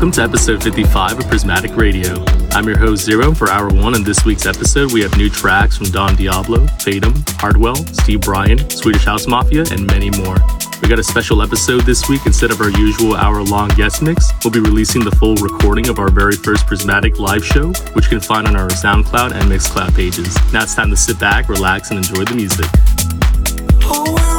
Welcome to episode 55 of Prismatic Radio. I'm your host Xeroh for hour one. In this week's episode, we have new tracks from Don Diablo, Fatum, Hardwell, Steve Brian, Swedish House Mafia, and many more. We got a special episode this week. Instead of our usual hour long guest mix, we'll be releasing the full recording of our very first Prismatic live show, which you can find on our SoundCloud and Mixcloud pages. Now it's time to sit back, relax, and enjoy the music. Oh,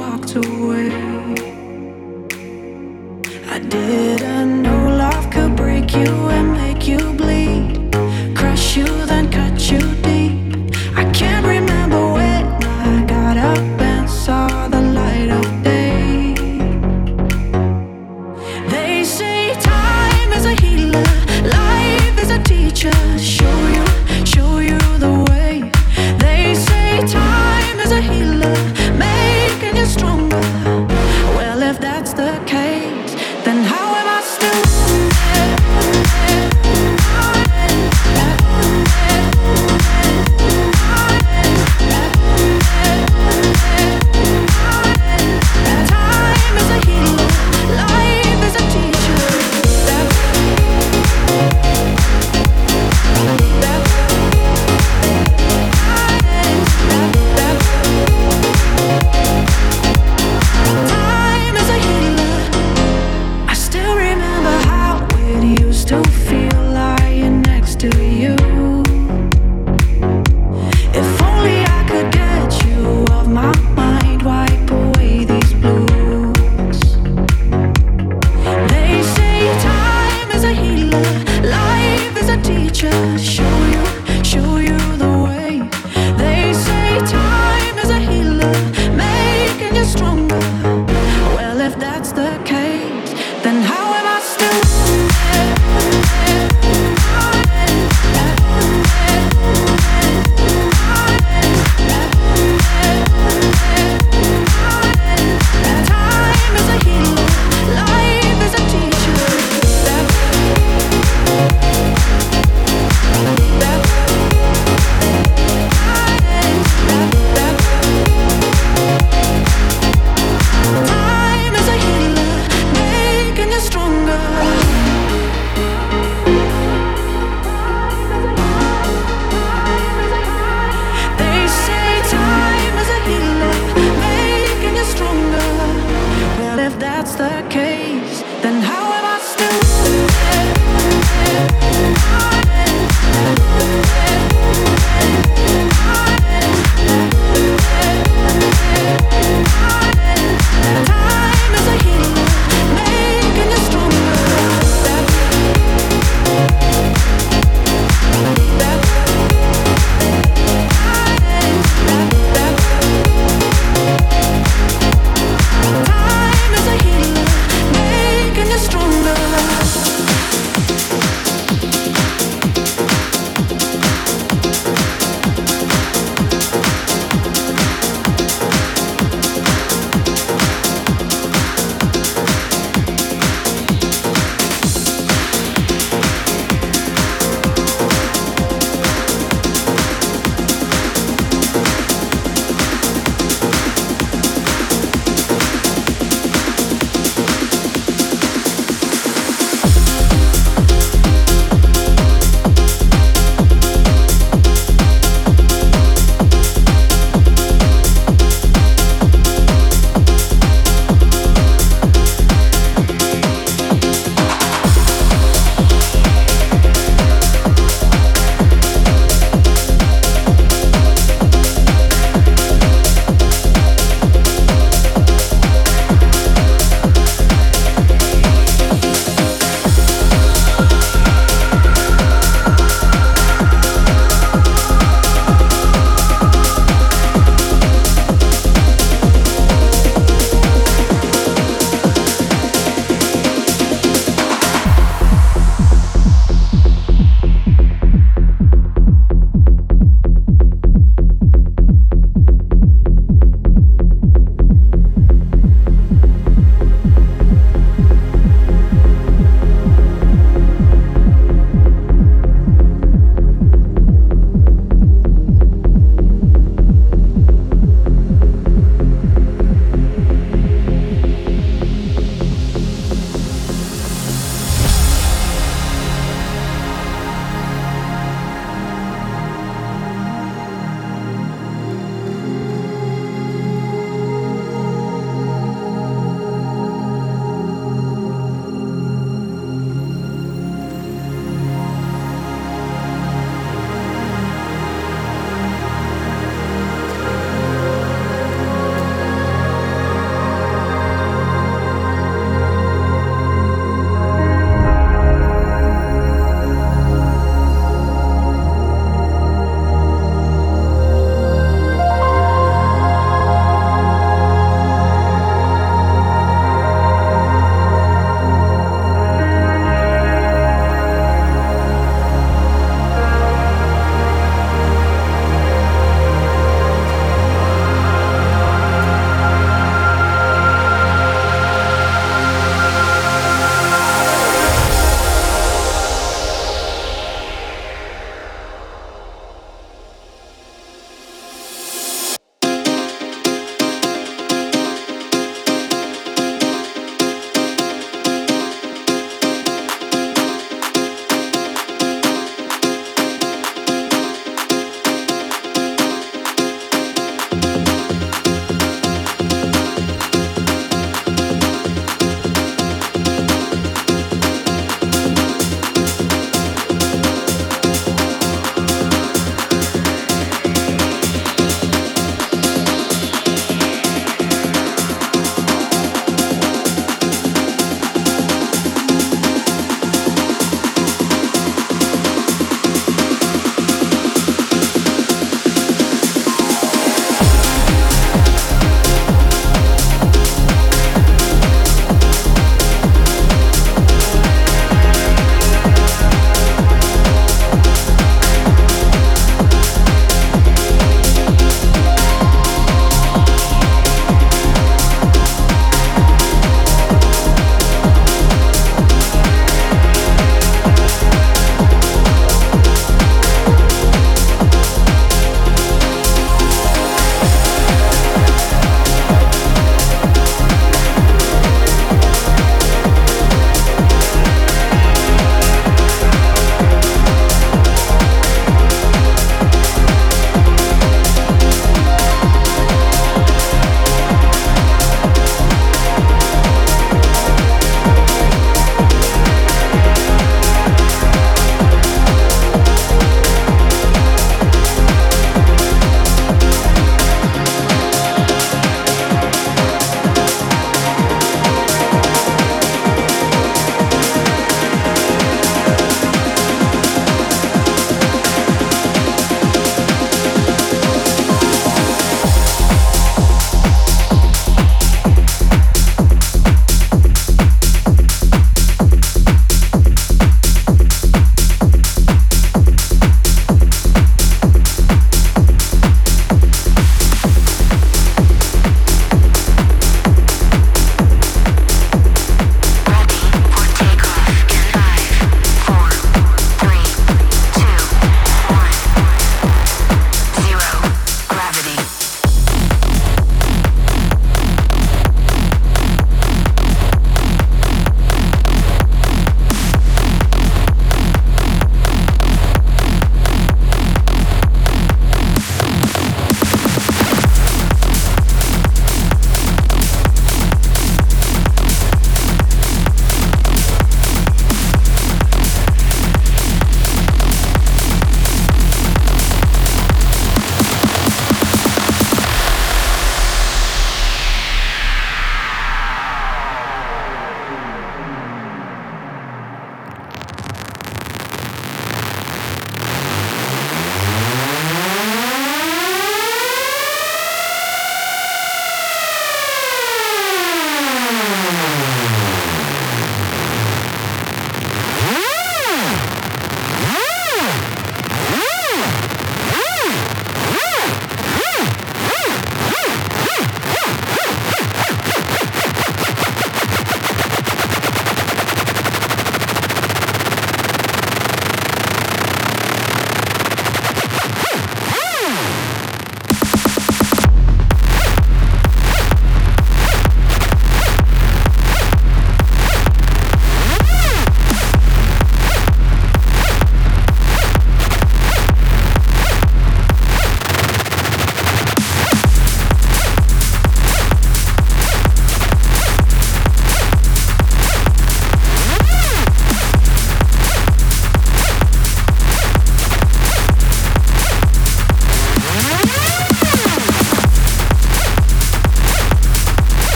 walked away.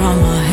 From our